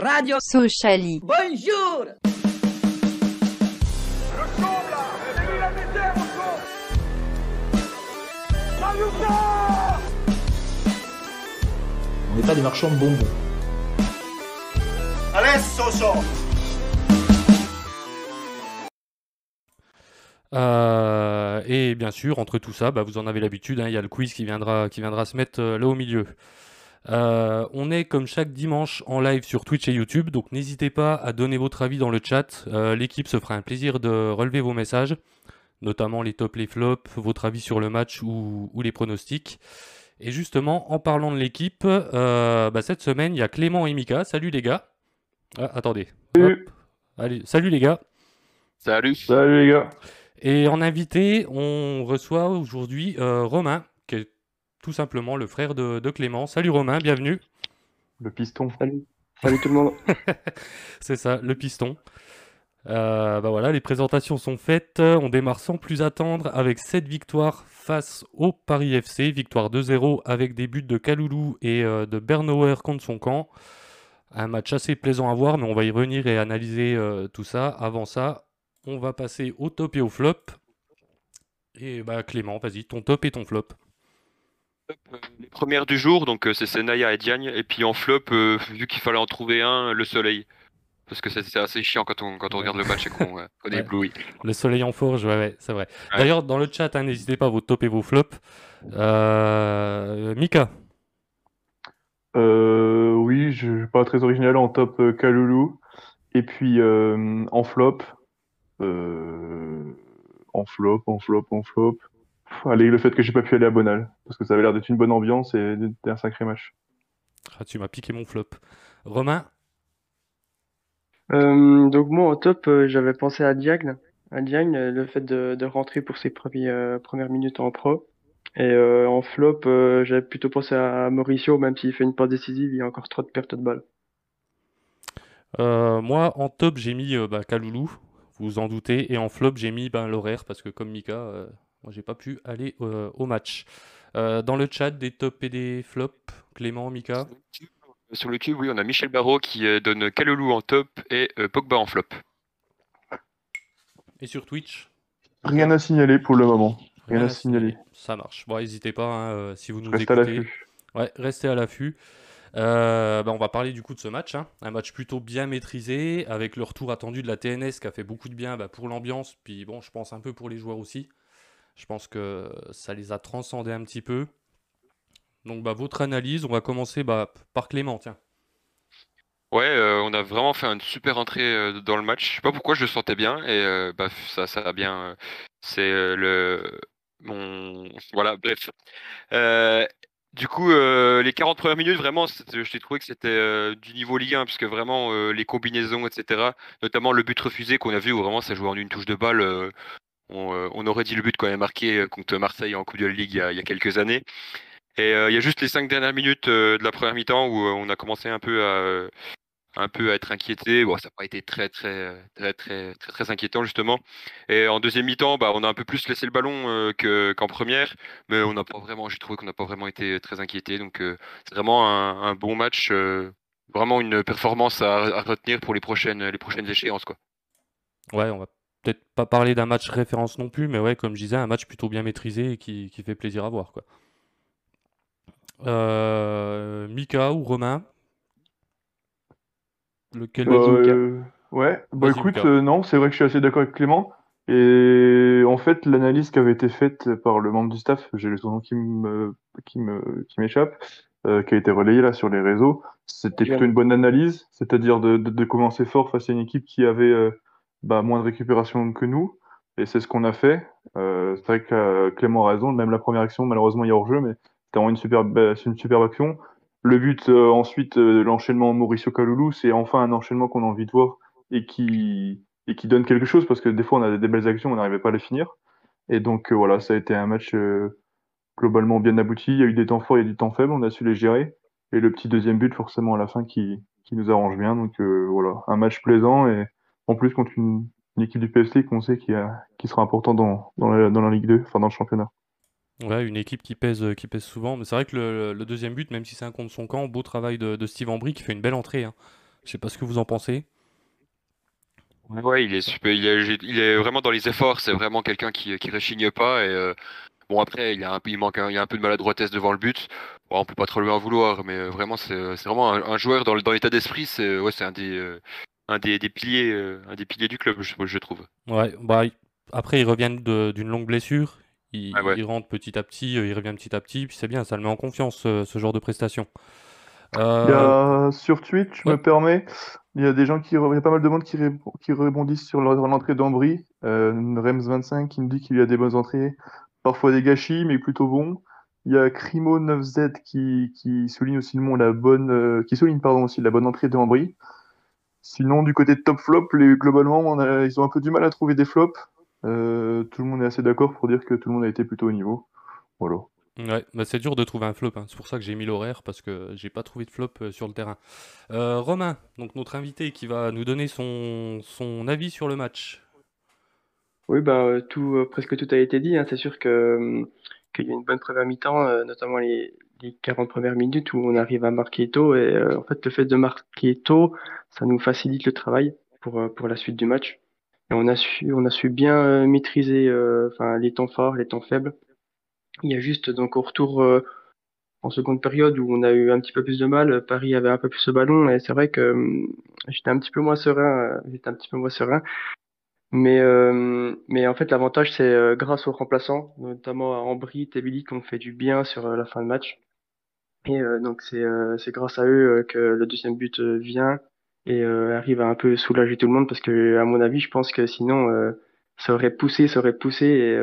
Radio Sociali. Bonjour On n'est pas des marchands de bonbons. Euh, et bien sûr, entre tout ça, bah, vous en avez l'habitude, hein, il y a le quiz qui viendra, qui viendra se mettre euh, là au milieu. Euh, on est comme chaque dimanche en live sur Twitch et YouTube, donc n'hésitez pas à donner votre avis dans le chat. Euh, L'équipe se fera un plaisir de relever vos messages, notamment les tops, les flops, votre avis sur le match ou, ou les pronostics. Et justement, en parlant de l'équipe, euh, bah, cette semaine, il y a Clément et Mika. Salut les gars. Ah, attendez. Salut. Allez, salut les gars. Salut. Salut les gars. Et en invité, on reçoit aujourd'hui euh, Romain, qui est tout simplement le frère de, de Clément. Salut Romain, bienvenue. Le piston. Salut. Salut tout le monde. C'est ça, le piston. Euh, bah voilà, les présentations sont faites. On démarre sans plus attendre avec cette victoire face au Paris FC. Victoire 2-0 avec des buts de Kaloulou et euh, de Bernauer contre son camp. Un match assez plaisant à voir, mais on va y revenir et analyser euh, tout ça. Avant ça, on va passer au top et au flop. Et bah Clément, vas-y, ton top et ton flop. Euh, Les premières du jour, donc euh, c'est Senaya et Diagne. Et puis en flop, euh, vu qu'il fallait en trouver un, le soleil. Parce que c'est c'est assez chiant quand on, quand on regarde le match et qu'on euh, qu'on est Ouais. ébloui. Le soleil en forge, ouais, ouais, c'est vrai. Ouais. D'ailleurs, dans le chat, hein, n'hésitez pas à vos top et vos flops. Euh, Mika, Euh, oui, je suis pas très original en top euh, Kaloulou. Et puis euh, en flop. euh, en flop, en flop, en flop. Pff, Allez, le fait que j'ai pas pu aller à Bonal. Parce que ça avait l'air d'être une bonne ambiance et d'être un sacré match. Ah, tu m'as piqué mon flop. Romain, Euh, donc moi en top, euh, j'avais pensé à Diagne. À Diagne, euh, le fait de, de rentrer pour ses premiers, euh, premières minutes en pro. Et euh, en flop, euh, j'avais plutôt pensé à Mauricio, même s'il fait une passe décisive, il y a encore trop de pertes de balles. Euh, moi en top, j'ai mis euh, bah, Kaloulou, vous vous en doutez. Et en flop, j'ai mis ben, l'horaire parce que comme Mika, euh, moi j'ai pas pu aller euh, au match. Euh, dans le chat, des tops et des flops, Clément, Mika. Sur le cube, oui, on a Michel Barrault qui euh, donne Kalulu en top et euh, Pogba en flop. Et sur Twitch, Rien à signaler pour le moment. Rien rien à signaler. Ça marche. Bon, n'hésitez pas hein, euh, si vous nous Reste à écoutez. l'affût. Ouais, restez à l'affût. Euh, bah, on va parler du coup de ce match. hein. Un match plutôt bien maîtrisé, avec le retour attendu de la TNS qui a fait beaucoup de bien bah, pour l'ambiance, puis bon, je pense un peu pour les joueurs aussi. Je pense que ça les a transcendés un petit peu. Donc bah, votre analyse, on va commencer bah, par Clément, tiens. Ouais, euh, on a vraiment fait une super entrée euh, dans le match. Je sais pas pourquoi je le sentais bien et euh, bah, ça, ça a bien. c'est le mon voilà, bref. Du coup, les 40 premières minutes, vraiment, c'était- j'ai trouvé que c'était du niveau Ligue 1, puisque vraiment les combinaisons, etc. Notamment le but refusé qu'on a vu, où vraiment ça jouait en une touche de balle. Euh, on, on aurait dit le but qu'on avait marqué euh, contre Marseille en Coupe de la Ligue il y a, il y a quelques années. Et euh, il y a juste les cinq dernières minutes de la première mi-temps où on a commencé un peu à, un peu à être inquiété. Bon, ça n'a pas été très, très, très, très, très, très inquiétant, justement. Et en deuxième mi-temps, bah, on a un peu plus laissé le ballon euh, que, qu'en première, mais on n'a pas vraiment, j'ai trouvé qu'on n'a pas vraiment été très inquiété. Donc, euh, c'est vraiment un, un bon match, euh, vraiment une performance à, à retenir pour les prochaines, les prochaines échéances, quoi. Ouais, on va peut-être pas parler d'un match référence non plus, mais ouais, comme je disais, un match plutôt bien maîtrisé et qui, qui fait plaisir à voir, quoi. Euh, Mika ou Romain? Lequel deux? Euh, ouais, bah écoute, euh, non, c'est vrai que je suis assez d'accord avec Clément. Et en fait, l'analyse qui avait été faite par le membre du staff, j'ai son nom qui me, qui me, qui m'échappe, euh, qui a été relayé là sur les réseaux, c'était plutôt une bonne analyse, c'est-à-dire de, de, de commencer fort face à une équipe qui avait euh, bah, moins de récupération que nous. Et c'est ce qu'on a fait. Euh, c'est vrai que euh, Clément a raison, même la première action, malheureusement, il y a hors-jeu, mais c'était vraiment bah, une superbe action. Le but, euh, ensuite, euh, l'enchaînement Mauricio Kaloulou, c'est enfin un enchaînement qu'on a envie de voir et qui, et qui donne quelque chose parce que des fois, on a des belles actions, on n'arrivait pas à les finir. Et donc, euh, voilà, ça a été un match globalement bien abouti. Il y a eu des temps forts, il y a eu des temps faibles, on a su les gérer. Et le petit deuxième but, forcément, à la fin, qui, qui nous arrange bien. Donc, voilà, un match plaisant et en plus contre une, une équipe du PST qu'on sait qui, a, qui sera important dans, dans, la, dans la Ligue 2, enfin dans le championnat. Ouais, une équipe qui pèse, qui pèse souvent. Mais c'est vrai que le, le deuxième but, même si c'est un contre son camp, beau travail de, de Steve Ambry qui fait une belle entrée. hein. Je sais pas ce que vous en pensez. Ouais, il est super, il est, il est vraiment dans les efforts. C'est vraiment quelqu'un qui, qui réchigne pas. Et euh, bon, après, il, a un, il manque, un, il a un peu de maladroitesse devant le but. Bon, on peut pas trop lui en vouloir, mais euh, vraiment, c'est vraiment un, joueur dans, dans l'état d'esprit. C'est ouais, c'est un des, euh, un des, des piliers, un des piliers du club, je, je trouve. Ouais, bah après, il revient d'une longue blessure. Il, il, rentre petit à petit, il revient petit à petit, puis c'est bien, ça le met en confiance ce, genre de prestation. Euh... sur Twitch, je me permets, il y a des gens qui, il y a pas mal de monde qui, qui rebondissent sur l'entrée d'Ambry. Euh, Rems25 qui nous dit qu'il y a des bonnes entrées, parfois des gâchis, mais plutôt bons. Il y a Crimo9Z qui, qui souligne aussi le la bonne, euh, qui souligne pardon aussi la bonne entrée de Ambry. Sinon, du côté de top flop, les, globalement, on a, ils ont un peu du mal à trouver des flops. Euh, tout le monde est assez d'accord pour dire que tout le monde a été plutôt au niveau. Voilà. Ouais, bah c'est dur de trouver un flop, hein. c'est pour ça que j'ai mis l'horaire, parce que j'ai pas trouvé de flop euh, sur le terrain. Euh, Romain, donc notre invité qui va nous donner son, son avis sur le match. Oui, bah, tout, presque tout a été dit. Hein. C'est sûr que, qu'il y a une bonne première mi-temps, notamment les, les 40 premières minutes où on arrive à marquer tôt. Et en fait, le fait de marquer tôt, ça nous facilite le travail pour, pour la suite du match. Et on a su, on a su bien maîtriser enfin, les temps forts, les temps faibles. Il y a juste donc au retour euh, en seconde période où on a eu un petit peu plus de mal, Paris avait un peu plus de ballon et c'est vrai que euh, j'étais un petit peu moins serein, euh, j'étais un petit peu moins serein. Mais mais en fait l'avantage c'est grâce aux remplaçants, notamment à Ambry, Tebili qui ont fait du bien sur la fin de match. Et donc c'est c'est grâce à eux que le deuxième but vient et arrive à un peu soulager tout le monde parce que à mon avis je pense que sinon ça aurait poussé, ça aurait poussé et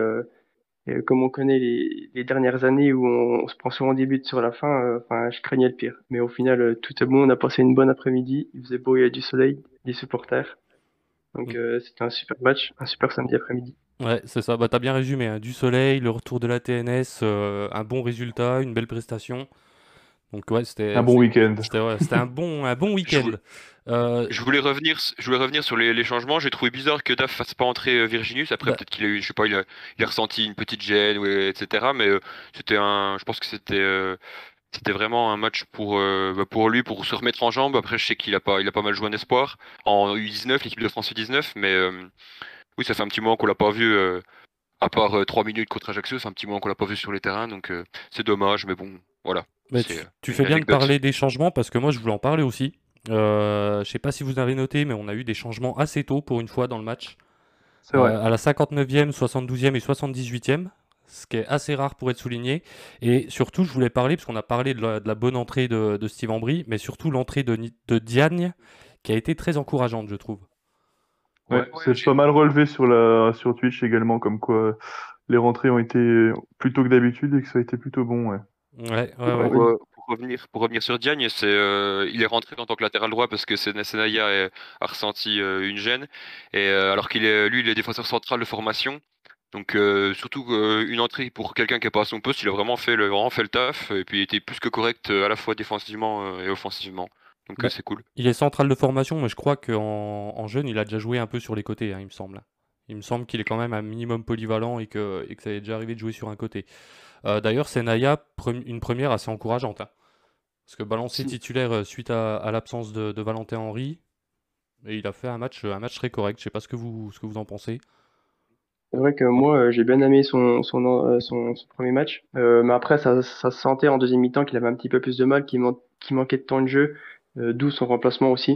comme on connaît les, les, dernières années où on, se prend souvent des buts sur la fin, euh, enfin, je craignais le pire. Mais au final, euh, tout est bon. On a passé une bonne après-midi. Il faisait beau, il y avait du soleil, des supporters. Donc mm. euh, c'était un super match, un super samedi après-midi. Ouais, c'est ça. Bah, t'as bien résumé. Hein. Du soleil, le retour de la TNS, un bon résultat, une belle prestation. Donc ouais, c'était un bon week-end. C'était un bon, un bon week-end. Euh, je voulais revenir, je voulais revenir sur les, changements. J'ai trouvé bizarre que Daf fasse pas entrer euh, Virginius. Après, bah. peut-être qu'il a eu, je sais pas, il a, ressenti une petite gêne, etc. Mais euh, c'était un, je pense que c'était, c'était vraiment un match pour, bah, pour lui, pour se remettre en jambe. Après, je sais qu'il a pas, il a pas mal joué en espoir en U19, l'équipe de France U19. Mais oui, ça fait un petit moment qu'on l'a pas vu. à part 3 minutes contre Ajaccio, c'est un petit moment qu'on l'a pas vu sur les terrains, donc c'est dommage, mais bon, voilà. tu, fais bien de parler des changements parce que moi je voulais en parler aussi. Euh, je sais pas si vous avez noté, mais on a eu des changements assez tôt pour une fois dans le match. Vrai. Euh, à la 59e, 72e et 78e, ce qui est assez rare pour être souligné. Et surtout, je voulais parler, parce qu'on a parlé de la, bonne entrée de, Steve Ambry, mais surtout l'entrée de, de, Diagne, qui a été très encourageante, je trouve. Ouais, c'est pas mal relevé sur, la, sur Twitch également, comme quoi les rentrées ont été plutôt que d'habitude et que ça a été plutôt bon. Ouais, ouais, ouais revenir, pour revenir sur Diagne, c'est, euh, il est rentré en tant que latéral droit parce que Senaya a ressenti euh, une gêne. Et euh, alors qu'il est, lui, il est défenseur central de formation. Donc surtout une entrée pour quelqu'un qui n'est pas à son poste, il a vraiment fait le, vraiment fait le taf et puis il était plus que correct à la fois défensivement et offensivement. Donc bah, c'est cool. Il est central de formation, mais je crois qu'en en jeune, il a déjà joué un peu sur les côtés, hein, il me semble. Il me semble qu'il est quand même un minimum polyvalent et que, et que ça est déjà arrivé de jouer sur un côté. D'ailleurs, Senaya, une première assez encourageante. Hein. Parce que balancé titulaire euh, suite à, l'absence de, Valentin Henry, et il a fait un match, un match très correct. Je sais pas ce que vous, ce que vous en pensez. C'est vrai que moi, euh, j'ai bien aimé son, son, euh, son, premier match. mais après, ça, ça, se sentait en deuxième mi-temps qu'il avait un petit peu plus de mal, qu'il manquait de temps de jeu, d'où son remplacement aussi.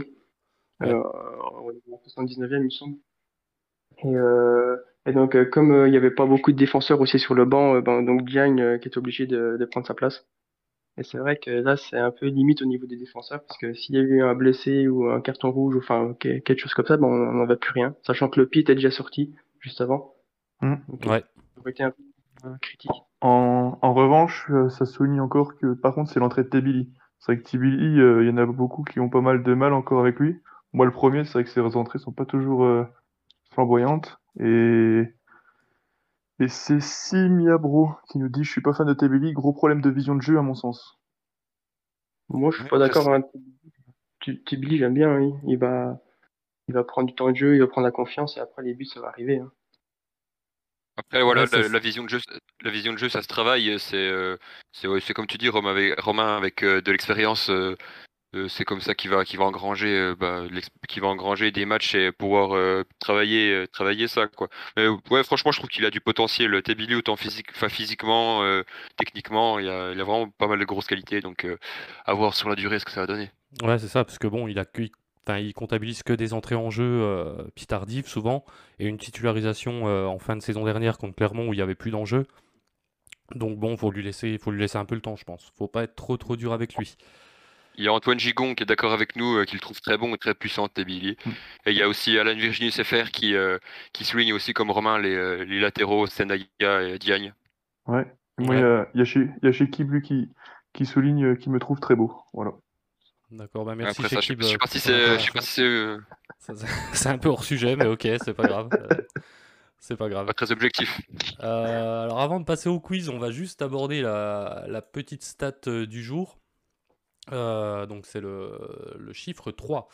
Ouais. 79e, il me semble. Et, donc, comme il n'y avait pas beaucoup de défenseurs aussi sur le banc, ben, donc Diagne qui est obligé de, de prendre sa place. Et c'est vrai que là, c'est un peu limite au niveau des défenseurs, parce que s'il y a eu un blessé ou un carton rouge, ou enfin quelque chose comme ça, ben, on n'en va plus rien. Sachant que le pied était déjà sorti juste avant. Mmh. ouais. Ça un peu critique. En, en, revanche, euh, ça souligne encore que par contre, c'est l'entrée de Tebili. C'est vrai que Tebili, euh, il y en a beaucoup qui ont pas mal de mal encore avec lui. Moi, le premier, c'est vrai que ses entrées sont pas toujours euh, flamboyantes. Et et c'est Simiabro qui nous dit Je suis pas fan de Tebeli, gros problème de vision de jeu à mon sens. Moi je suis pas d'accord. Hein. J'aime bien, oui. il, va, il va prendre du temps de jeu, il va prendre la confiance et après les buts ça va arriver. Hein. Après voilà, la, vision de jeu, la vision de jeu, ça se travaille. C'est, euh, c'est, comme tu dis, Romain avec, Romain, avec euh, de l'expérience. Euh, c'est comme ça qu'il va, qu'il va engranger, euh, bah, va engranger des matchs et pouvoir euh, travailler, euh, travailler ça, quoi. Mais, euh, ouais, franchement, je trouve qu'il a du potentiel. Tebili, autant physique, physiquement, euh, techniquement, il a, vraiment pas mal de grosses qualités. Donc, euh, à voir sur la durée ce que ça va donner. Ouais, c'est ça, parce que bon, il a enfin, il comptabilise que des entrées en jeu euh, tardives souvent, et une titularisation euh, en fin de saison dernière contre Clermont où il y avait plus d'enjeux. Donc bon, faut lui laisser, faut lui laisser un peu le temps, je pense. Faut pas être trop trop dur avec lui. Il y a Antoine Gigon qui est d'accord avec nous, euh, qu'il trouve très bon et très puissant, Tebili. Mm. Et il y a aussi Alan Virginus FR qui, euh, qui souligne aussi, comme Romain, les, euh, les latéraux, Senaya et Diagne. Ouais. Moi, Ouais. il y a, il y a chez, chez Kib, lui, qui, qui souligne, qui me trouve très beau. Voilà. D'accord, bah merci Après ça, je je sais pas si c'est, c'est euh, c'est- C'est un peu hors sujet, mais ok, c'est pas grave. C'est pas grave. pas très objectif. Euh, alors avant de passer au quiz, on va juste aborder la, la petite stat du jour. Euh, donc c'est le, le chiffre 3.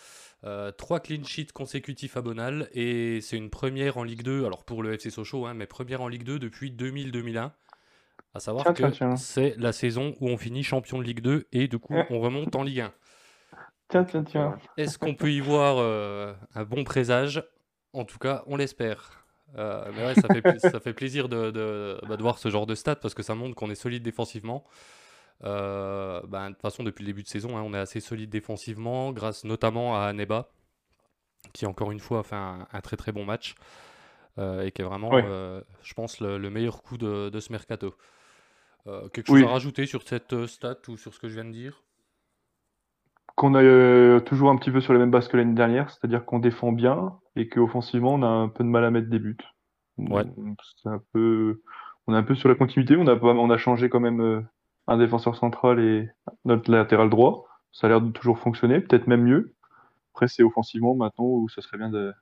Euh, 3 clean sheets consécutifs à Bonal et c'est une première en Ligue 2, alors pour le FC Sochaux, hein, mais première en Ligue 2 depuis 2000-2001. À savoir Tiens, que tiens, tiens. c'est la saison où on finit champion de Ligue 2 et du coup on remonte en Ligue 1. Tiens, tiens, tiens. Est-ce qu'on peut y voir euh, un bon présage? En tout cas, on l'espère. Euh, mais ouais, ça fait, ça fait plaisir de, de- bah, de voir ce genre de stats parce que ça montre qu'on est solide défensivement. Euh, bah, de toute façon, depuis le début de saison, hein, on est assez solide défensivement, grâce notamment à Neba, qui encore une fois a fait un, un très très bon match euh, et qui est vraiment, euh, je pense, le, le meilleur coup de, de ce mercato. Quelque chose Oui. à rajouter sur cette stat ou sur ce que je viens de dire? Qu'on a euh, toujours un petit peu sur les mêmes bases que l'année dernière, c'est-à-dire qu'on défend bien et qu'offensivement, on a un peu de mal à mettre des buts. Ouais. C'est un peu, on est un peu sur la continuité. On a, on a changé quand même un défenseur central et notre latéral droit. Ça a l'air de toujours fonctionner, peut-être même mieux. Après, c'est offensivement maintenant où ça serait bien de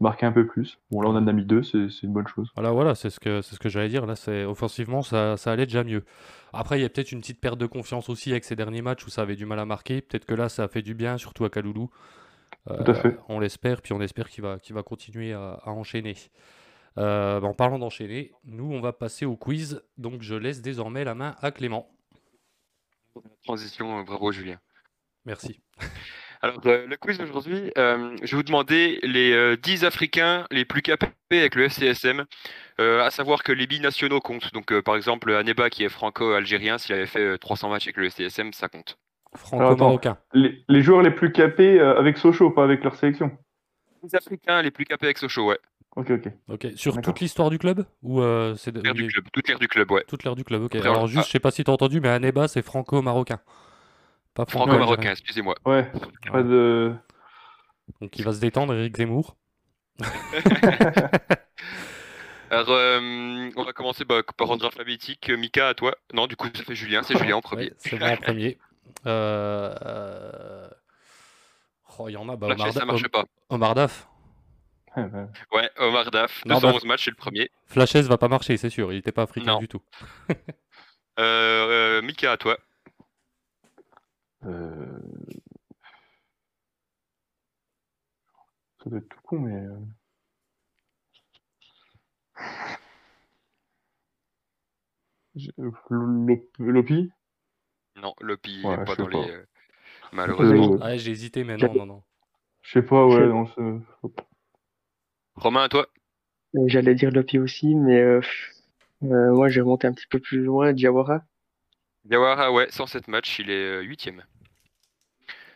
marquer un peu plus. Bon, là, on en a mis deux, c'est une bonne chose. Voilà, voilà, c'est ce que, c'est ce que j'allais dire. Là, c'est offensivement, ça, ça allait déjà mieux. Après, il y a peut-être une petite perte de confiance aussi avec ces derniers matchs où ça avait du mal à marquer. Peut-être que là, ça a fait du bien, surtout à Kaloulou. Tout à fait. On l'espère, puis on espère qu'il va, qu'il va continuer à, à enchaîner. Euh, bah, en parlant d'enchaîner, nous, on va passer au quiz. Donc, je laisse désormais la main à Clément. Transition, euh, bravo Julien. Merci. Alors, euh, le quiz d'aujourd'hui, euh, je vais vous demander les euh, 10 Africains les plus capés avec le FCSM, euh, à savoir que les binationaux comptent. Donc, euh, par exemple, Aneba qui est franco-algérien, s'il avait fait euh, 300 matchs avec le FCSM, ça compte. Franco-marocain. Les, les joueurs les plus capés euh, avec Sochaux, pas avec leur sélection. Les Africains les plus capés avec Sochaux, ouais. Ok, ok. Ok. Sur toute l'histoire du club ou euh, c'est de- L'ère ou du les- club, toute l'ère du club, ouais. toute l'ère du club Ok. Après, Alors, juste, ah. je sais pas si tu as entendu, mais Aneba, c'est franco-marocain. Pas Franco-marocain, excusez-moi. Ouais, pas de. Donc, il va se détendre, Eric Zemmour. Alors, euh, on va commencer bah, par ordre alphabétique. Mika, à toi. Non, du coup, ça fait Julien, c'est Julien en premier. Ouais, c'est moi en premier. Euh, Oh, il y en a. Bah, Omar, ça marche pas. Omar Daf. Ouais, Omar Daf, Non, 211 matchs, c'est le premier. Flashes va pas marcher, c'est sûr. Il était pas africain Non. du tout. Euh, euh, Mika, à toi. Euh, Ça doit être tout con, mais. Je- Lopi? Non, Lopi, Ouais, pas dans pas. les. Malheureusement. Euh, Ouais, j'ai hésité, mais non, non, non. Je sais pas, ouais, non, c'est- Romain, à toi. Euh, J'allais dire Lopi aussi, mais euh, euh, moi j'ai remonté un petit peu plus loin, Diawara. Diawara, ouais, 107 matchs, il est 8ème.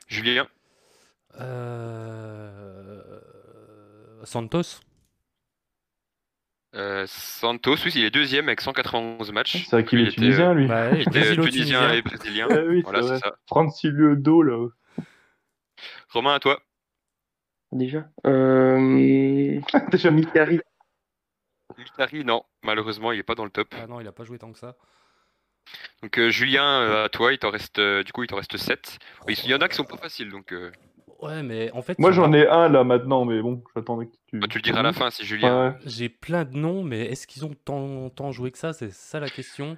Julien, Euh, Santos. euh, Santos, oui, il est deuxième avec 191 matchs. C'est vrai qu'il Il est était, tunisien, lui. Bah, Il était tunisien et brésilien. Ah oui, Voilà, c'est ça. Do, là. Romain, à toi. Déjà. Euh, Déjà mis. Mikari. Mitari, non, malheureusement, il est pas dans le top. Ah non, il a pas joué tant que ça. Donc euh, Julien, euh, à toi, il t'en reste, euh, du coup, il t'en reste 7. Il y en a qui sont pas faciles, donc euh, Ouais, mais en fait, Moi, j'en ai un, là, maintenant, mais bon, j'attendais que tu. bah, tu le diras à la fin si Julien. Ouais. J'ai plein de noms, mais est-ce qu'ils ont tant, tant joué que ça? C'est ça la question.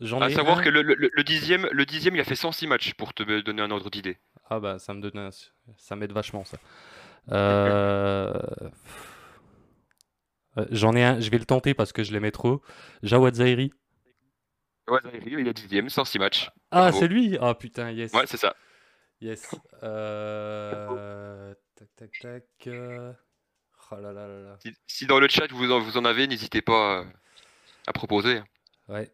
J'en À ai savoir un- que le, le- le dixième, le dixième, il a fait 106 matchs pour te donner un ordre d'idée. Ah bah ça me donne un- ça m'aide vachement ça. Euh, euh, J'en ai un, je vais le tenter parce que je l'aimais trop. Jawad Zahiri. Ouais, il est dixième, 106 matchs. Ah, c'est lui? Ah putain, yes. Ouais, c'est ça. Yes. Euh, Tac, tac, tac. Oh là là là là. Si, si dans le chat vous en, vous en avez, n'hésitez pas à, à proposer. Ouais.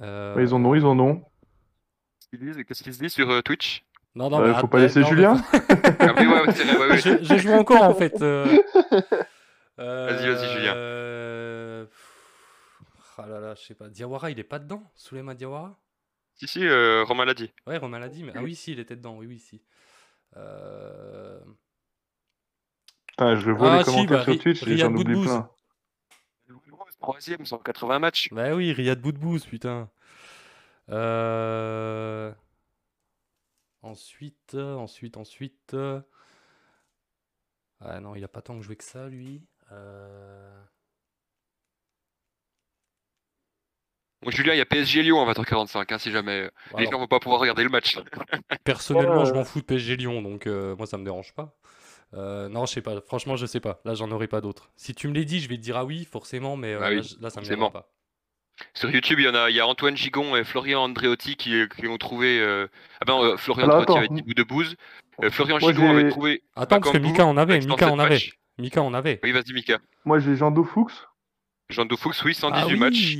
Euh, Ils en ont, ils en ont. Qu'est-ce qu'ils disent- Qu'est-ce qu'ils se disent sur euh, Twitch? Non, non, Euh, faut pas laisser non, Julien Ah oui, ouais, c'est vrai, ouais, ouais. je, je joue encore en fait. euh. Vas-y, vas-y, Julien. Euh, Ah là là, je sais pas. Diawara, il est pas dedans? Souleyman Diawara? Si, si, euh, Romain l'a dit. Ouais, Romain l'a dit, mais ah oui, si, il était dedans. Oui, oui, si. Euh... Putain, je vois Ah, les si, commentaires bah, sur Twitch j'en oublie Boudbouz. plein. Troisième, 180 matchs. Bah oui, Riyad Boudbouz, putain. Euh... Ensuite, euh, ensuite, ensuite. euh, Ah non, il a pas tant que joué que ça, lui. Euh... Bon, Julien, il y a PSG Lyon à 20h45, hein, si jamais euh, les gens vont pas pouvoir regarder le match. personnellement, je Euh, m'en fous de PSG Lyon, donc euh, moi, ça me dérange pas. Euh, non, je sais pas. Franchement, je sais pas. Là, j'en aurai pas d'autres. Si tu me les dis, je vais te dire ah oui, forcément, mais euh, Ah oui, là, là, ça me viendra pas. Sur YouTube, il y en a, il y a Antoine Gigon et Florian Andreotti qui, qui ont trouvé. euh, Ah ben, euh, Florian Alors, Andreotti attends. avec Thibaut de Bouze. Euh, Florian Moi, Gigon avait trouvé. Attends, parce que Mika en avait. Mika en 107 avait. Mika en avait. Oui, vas-y, Mika. Moi, j'ai Jean Fuchs. Jean Dofoux, oui, 118 Ah matchs.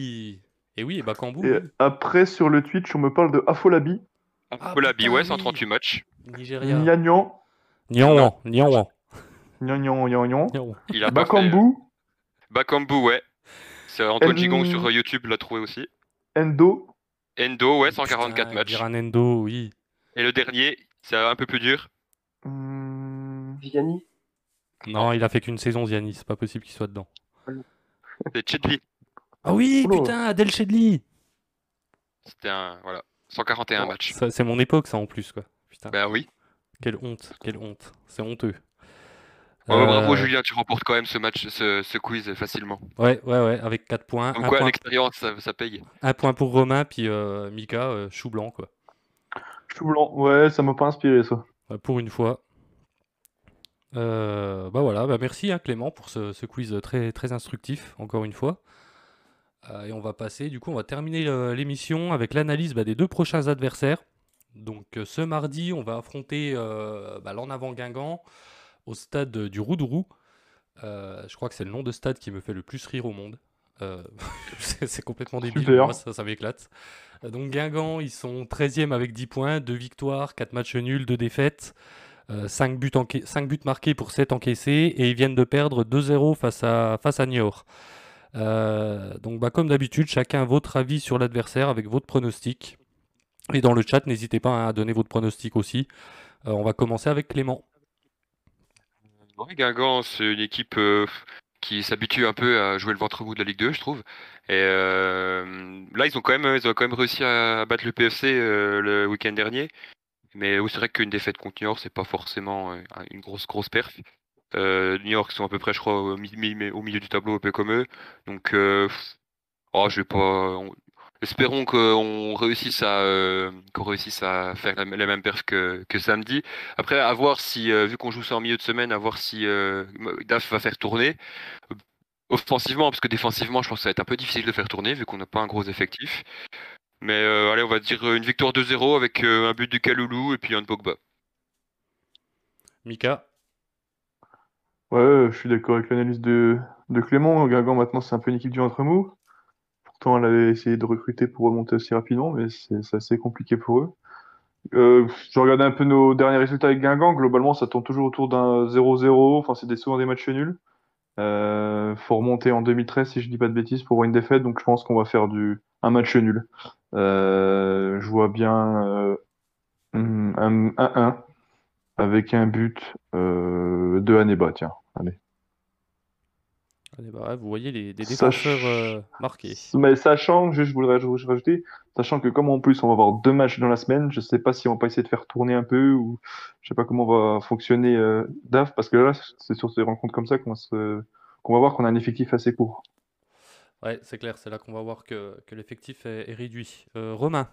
Et oui, et Bakambu. Et après, sur le Twitch, on me parle de Afolabi, Ah, Afolabi, putain, ouais, oui. 138 matchs. Nigeria. Nyagnan. Nyagnan, Nyagnan, Nianwan. Il a fait, Bakambu, Bakambu, ouais. C'est Antoine En- Gigon sur euh, YouTube l'a trouvé aussi. Endo, Endo, ouais, 144 Putain, matchs. Viranendo, oui. Et le dernier, c'est un peu plus dur. Vianney Non, il a fait qu'une saison, Ziani. C'est pas possible qu'il soit dedans. C'est Chedli. Ah oui, putain, Adel Chedli. C'était un. Voilà. 141 matchs. C'est mon époque, ça, en plus, quoi. Putain, Ben oui. quelle honte, quelle honte. C'est honteux. Ouais, bravo Euh, Julien, tu remportes quand même ce match, ce, ce quiz facilement. Ouais, ouais, ouais, avec 4 points. Comme Un quoi, point, l'expérience, ça, ça paye. un point pour Romain, puis euh, Mika, euh, chou blanc, quoi. chou blanc. Ouais, ça m'a pas inspiré, ça. Pour une fois. Euh, bah voilà, bah merci hein, Clément pour ce, ce quiz très, très instructif, encore une fois. Euh, et on va passer, du coup, on va terminer euh, l'émission avec l'analyse bah, des deux prochains adversaires. Donc ce mardi, on va affronter euh, bah, l'en avant Guingamp au stade du Roudourou. Euh, je crois que c'est le nom de stade qui me fait le plus rire au monde. Euh, c'est complètement débile, moi ça, ça m'éclate. Euh, Donc Guingamp, ils sont 13e avec 10 points, 2 victoires, 4 matchs nuls, 2 défaites. 5, buts enca- 5 buts marqués pour 7 encaissés et ils viennent de perdre 2-0 face à, face à Niort. Euh, donc bah, comme d'habitude, chacun votre avis sur l'adversaire avec votre pronostic. Et dans le chat, n'hésitez pas hein, à donner votre pronostic aussi. Euh, on va commencer avec Clément. Ouais, Guingamp, c'est une équipe euh, qui s'habitue un peu à jouer le ventre mou de la Ligue 2, je trouve. Et euh, là, ils ont quand même, réussi à battre le PFC euh, le week-end dernier. Mais oui, c'est vrai qu'une défaite contre Niort, c'est pas forcément une grosse grosse perf. Niort, qui sont à peu près, je crois, au milieu du tableau, un peu comme eux. Donc, euh, oh, je vais pas. On- Espérons qu'on réussisse à euh, qu'on réussisse à faire la, la même perf que, que samedi. Après, à voir si, euh, vu qu'on joue ça en milieu de semaine, à voir si euh, Daf va faire tourner. Offensivement, parce que défensivement, je pense que ça va être un peu difficile de faire tourner, vu qu'on n'a pas un gros effectif. Mais euh, allez, on va dire une victoire 2-0 avec euh, un but de Kaloulou et puis un de Pogba. Mika? Ouais, je suis d'accord avec l'analyse de, de Clément. Guingamp, maintenant, c'est un peu une équipe du ventre mou. Elle avait essayé de recruter pour remonter aussi rapidement, mais c'est assez compliqué pour eux. Euh, je regardais un peu nos derniers résultats avec Guingamp. Globalement, ça tourne toujours autour d'un 0-0. Enfin, c'est souvent des matchs nuls. Euh, faut remonter en 2013, si je dis pas de bêtises, pour une défaite. Donc, je pense qu'on va faire du, un match nul. Euh, je vois bien euh, un 1-1 avec un but de Aneba, tiens. Allez. Vous voyez les, des Sach- euh, marqués. Mais sachant, juste, je voudrais aj- rajouter, sachant que comme en plus on va avoir deux matchs dans la semaine, je sais pas si on va pas essayer de faire tourner un peu ou je sais pas comment va fonctionner euh, DAF parce que là c'est sur ces rencontres comme ça qu'on va, se- qu'on va voir qu'on a un effectif assez court. Ouais, c'est clair, c'est là qu'on va voir que, que l'effectif est, est réduit. Euh, Romain.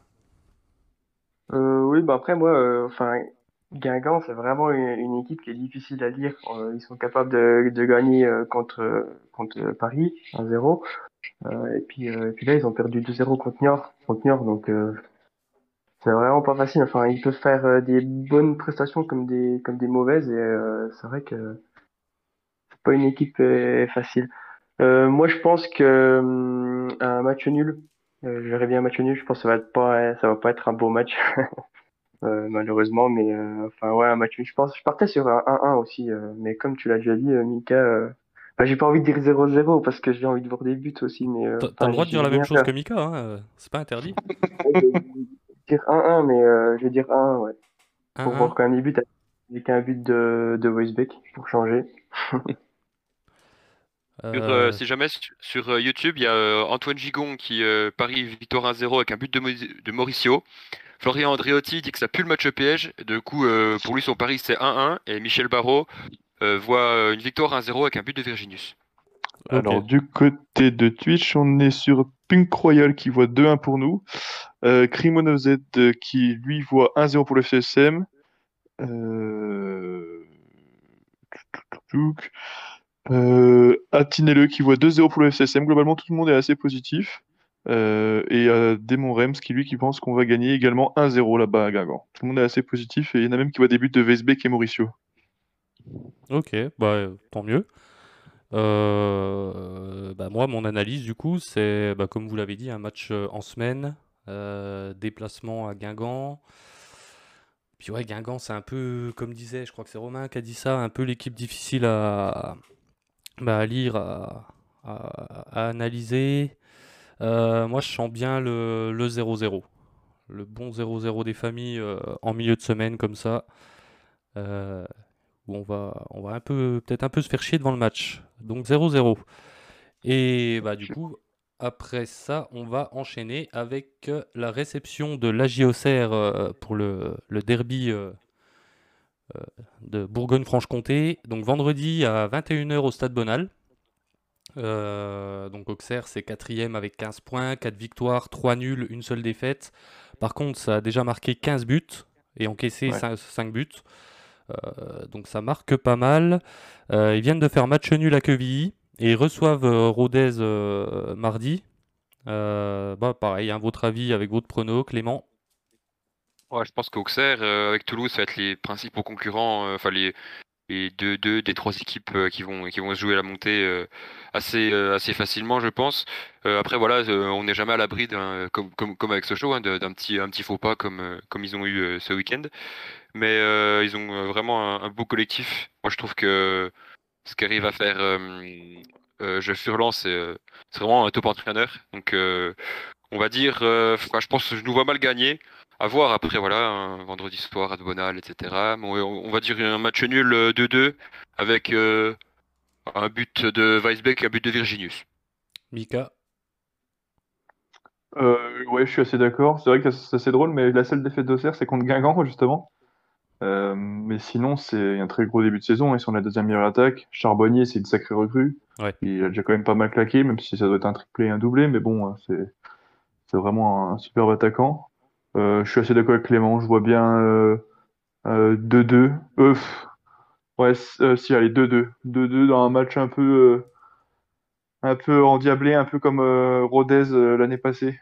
Euh, oui, bah après, moi, euh, enfin, Guingamp, c'est vraiment une, équipe qui est difficile à lire. Euh, ils sont capables de, de gagner euh, contre, contre Paris, 1-0. Euh, et puis, euh, et puis là, ils ont perdu 2-0 contre Niort, contre Niort. Donc, euh, c'est vraiment pas facile. Enfin, ils peuvent faire euh, des bonnes prestations comme des, comme des mauvaises, et c'est vrai que c'est pas une équipe facile. Moi, je pense que hum, un match nul, verrais bien un match nul. Je pense que ça va être pas, ça va pas être un beau match, malheureusement. Mais euh, enfin, ouais, un match. Je pense, je partais sur un 1-1 aussi. euh, mais comme tu l'as déjà dit, euh, Mika, euh, bah, j'ai pas envie de dire 0-0 parce que j'ai envie de voir des buts aussi. Mais euh, T'as le droit de dire la même chose faire. que Mika, hein, euh, c'est pas interdit. Je vais dire 1-1, mais euh, je vais dire 1 ouais. Pour 1-1. voir quand même les buts avec un but de, de Weisbeck pour changer. Sur, Euh, euh, si jamais sur, euh, YouTube, il y a euh, Antoine Gigon qui euh, parie victoire 1-0 avec un but de, Mo- de Mauricio. Florian Andreotti dit que ça pue le match piège. Du coup, euh, pour lui, son pari c'est 1-1. Et Michel Barrault euh, voit euh, une victoire 1-0 avec un but de Virginius. Alors, du côté de Twitch, on est sur Pink Royal qui voit 2-1 pour nous. Euh, Crimonov Z euh, qui, lui, voit 1-0 pour le FCSM. Euh... Euh, Atinelle qui voit 2-0 pour le FCSM. Globalement, tout le monde est assez positif. Euh, et euh, Démon Rems qui, lui, qui pense qu'on va gagner également 1-0 là-bas à Guingamp. Tout le monde est assez positif et il y en a même qui voient des buts de Weisbeck et Mauricio. Ok, bah tant mieux. Euh, bah, moi, mon analyse du coup, c'est bah, comme vous l'avez dit, un match euh, en semaine, déplacement à Guingamp. Puis ouais, Guingamp, c'est un peu, comme disait, je crois que c'est Romain qui a dit ça, un peu l'équipe difficile à, bah, à lire, à, analyser. Euh, moi, je sens bien le le 0-0. Le bon 0-0 des familles euh, en milieu de semaine comme ça. Euh, où on va, on va un peu, peut-être un peu se faire chier devant le match. Donc 0-0. Et bah du coup, après ça, on va enchaîner avec la réception de euh, pour le, derby de Bourgogne-Franche-Comté. Donc vendredi à 21h au Stade Bonal. Euh, donc Auxerre, c'est quatrième avec 15 points, 4 victoires, 3 nuls, une seule défaite. Par contre, ça a déjà marqué 15 buts et encaissé Ouais. 5, buts. Euh, donc ça marque pas mal. Euh, ils viennent de faire match nul à Quevilly et ils reçoivent euh, Rodez euh, mardi. Euh, bah pareil, hein, votre avis avec votre prono, Clément? Ouais, je pense qu'Auxerre, euh, avec Toulouse, ça va être les principaux concurrents, euh, enfin les, les deux, deux des trois équipes euh, qui vont, qui vont se jouer la montée assez, assez facilement, je pense. Après, voilà, on n'est jamais à l'abri, comme, comme, avec Sochaux, hein, de- d'un petit, un petit faux pas comme, comme ils ont eu ce week-end. Mais ils ont vraiment un, beau collectif. Moi, je trouve que ce qu'arrive à faire euh, Furlan, c'est vraiment un top entraîneur. Donc, on va dire, je pense que je nous vois mal gagner. À voir après, voilà, un vendredi soir à Bonal, etc. On, on va dire un match nul euh, 2-2 avec euh, un but de Weisbeck et un but de Virginius. Mika? Euh, ouais, je suis assez d'accord. C'est vrai que c'est assez drôle, mais la seule défaite d'Auxerre, c'est contre Guingamp, justement. Euh, mais sinon, c'est un très gros début de saison. Ils sont la deuxième meilleure attaque. Charbonnier, c'est une sacrée recrue. Ouais. Il a déjà quand même pas mal claqué, même si ça doit être un triplé et un doublé. Mais bon, c'est c'est vraiment un superbe attaquant. Euh, je suis assez d'accord avec Clément. Je vois bien euh, euh, 2-2. Euh, pff, ouais, euh, si, allez, 2-2. 2-2 dans un match un peu, euh, un peu endiablé, un peu comme euh, Rodez euh, l'année passée.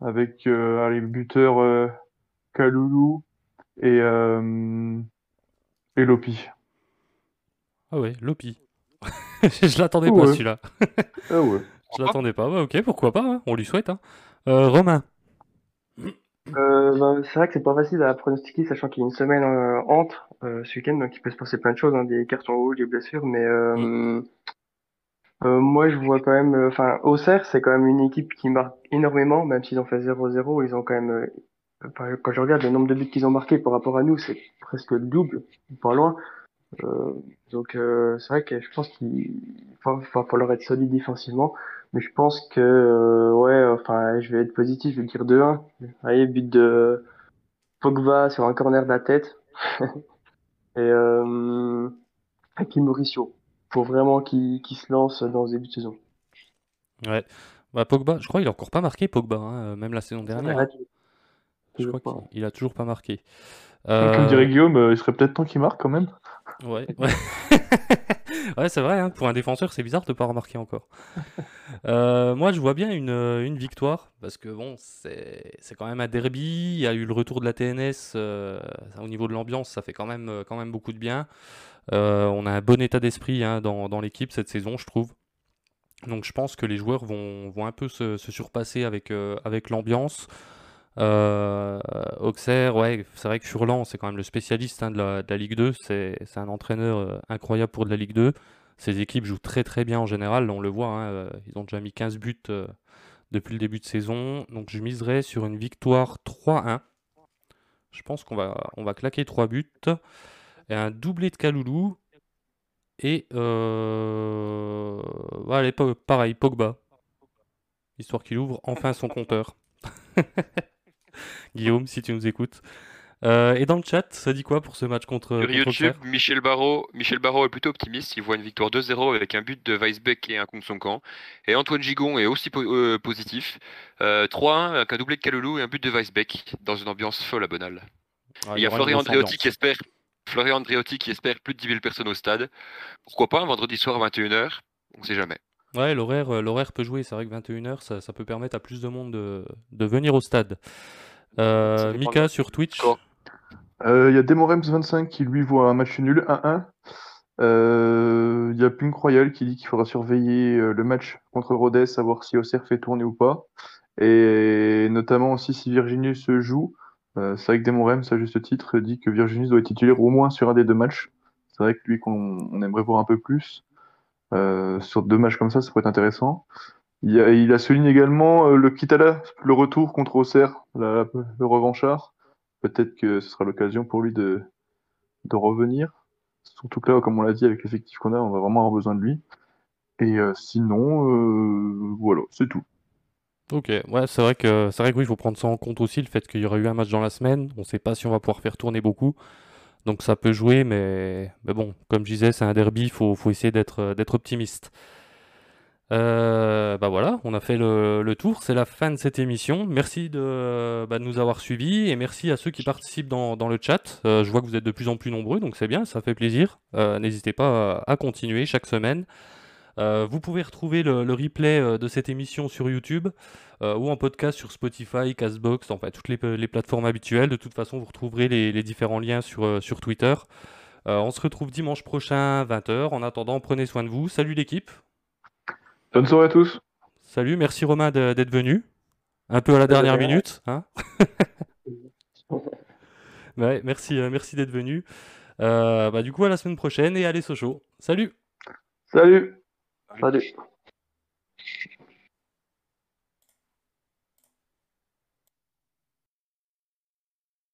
Avec euh, allez, buteur euh, Kaloulou et, euh, et Lopi. Ah ouais, Lopi. Je l'attendais pas Ouais. celui-là. Ah ouais. Je l'attendais pas. Bah, ok, pourquoi pas, hein, on lui souhaite. hein. Euh, Romain. Euh, ben, c'est vrai que c'est pas facile à pronostiquer, sachant qu'il y a une semaine euh, entre euh, ce week-end, donc il peut se passer plein de choses, hein, des cartons rouges, des blessures, mais euh, euh, moi je vois quand même, enfin, Auxerre, c'est quand même une équipe qui marque énormément, même s'ils ont fait 0-0, ils ont quand même, quand je regarde le nombre de buts qu'ils ont marqués par rapport à nous, c'est presque le double, pas loin. Euh, donc euh, c'est vrai que je pense qu'il va, va falloir être solide défensivement, mais je pense que euh, ouais, enfin je vais être positif, je vais dire 2-1. Allez, but de Pogba sur un corner de la tête et euh, Mauricio. Faut vraiment qu'il qu'il se lance dans ce début de saison. Ouais. Bah, Pogba, je crois qu'il a encore pas marqué Pogba, hein, euh, même la saison dernière. hein. Je crois pas. qu'il il a toujours pas marqué. Comme Euh, dirait Guillaume, il serait peut-être temps qu'il marque quand même. Ouais, ouais. Ouais, c'est vrai, hein, pour un défenseur, c'est bizarre de pas remarquer encore. Euh, moi, je vois bien une, euh, une victoire, parce que bon, c'est quand même un derby. Il y a eu le retour de la TNS. euh, au niveau de l'ambiance, ça fait quand même, quand même beaucoup de bien. On a un bon état d'esprit hein, dans, dans l'équipe cette saison, je trouve. Donc, je pense que les joueurs vont, vont un peu se, se surpasser avec, avec l'ambiance. Euh, Auxerre, ouais, c'est vrai que Furlan, c'est quand même le spécialiste hein, de la, Ligue 2. C'est un entraîneur euh, incroyable pour de la Ligue 2. Ces équipes jouent très très bien en général, on le voit, hein, euh, ils ont déjà mis 15 buts depuis le début de saison. Donc je miserais sur une victoire 3-1. Je pense qu'on va, claquer 3 buts. Et un doublé de Kaloulou. Et euh... pareil, Pogba. Histoire qu'il ouvre enfin son compteur. Guillaume, si tu nous écoutes. Euh, et dans le chat, ça dit quoi pour ce match contre, Sur contre YouTube, Auxerre Michel Barrault, Michel Barrault est plutôt optimiste. Il voit une victoire 2-0 avec un but de Weisbeck et un contre son camp. Et Antoine Gigon est aussi po- euh, positif. Euh, 3-1 avec un doublé de Kaloulou et un but de Weisbeck dans une ambiance folle à Bonal. Ah, Il y a Florian Andreotti qui espère, Florian Andreotti qui espère plus de 10 000 personnes au stade. Pourquoi pas un vendredi soir à 21h On sait jamais. Ouais, l'horaire, euh, l'horaire peut jouer. C'est vrai que 21h, ça, ça peut permettre à plus de monde de, de venir au stade. Euh, Mika de- sur Twitch. score. Euh, Il y a Demorems25 qui lui voit un match nul 1-1. Euh, Il y a Punk Royal qui dit qu'il faudra surveiller euh, le match contre Rodez, savoir si Auxerre fait tourner ou pas. Et notamment aussi si Virginius se joue. Euh, c'est vrai que Demorems, à juste titre, dit que Virginius doit être titulaire au moins sur un des deux matchs. C'est vrai que lui qu'on on aimerait voir un peu plus. Euh, sur deux matchs comme ça, ça pourrait être intéressant. Il, a, souligné également euh, le Kitala, le retour contre Auxerre, le revanchard. Peut-être que ce sera l'occasion pour lui de, revenir. Surtout que là, comme on l'a dit, avec l'effectif qu'on a, on va vraiment avoir besoin de lui. Et euh, sinon, euh, voilà, c'est tout. Ok, ouais, c'est vrai que c'est vrai que oui, il faut prendre ça en compte aussi, le fait qu'il y aurait eu un match dans la semaine. On ne sait pas si on va pouvoir faire tourner beaucoup. Donc ça peut jouer, mais, bon, comme je disais, c'est un derby, il faut, faut essayer d'être d'être optimiste. Euh, bah voilà, on a fait le, tour, c'est la fin de cette émission. Merci de, bah, de nous avoir suivis et merci à ceux qui participent dans, le chat. Euh, je vois que vous êtes de plus en plus nombreux, donc c'est bien, ça fait plaisir. Euh, n'hésitez pas à, continuer chaque semaine. Vous pouvez retrouver le, replay de cette émission sur YouTube ou en podcast sur Spotify, Castbox, enfin toutes les, plateformes habituelles. De toute façon, vous retrouverez les, différents liens sur, sur Twitter. On se retrouve dimanche prochain, 20h. En attendant, prenez soin de vous. Salut l'équipe. Bonne soirée à tous. Salut, merci Romain d'être venu. Un peu à la dernière minute. Hein Ouais, merci, euh, merci d'être venu. Euh, bah, du coup, à la semaine prochaine et allez Sochaux. Salut Salut Salut.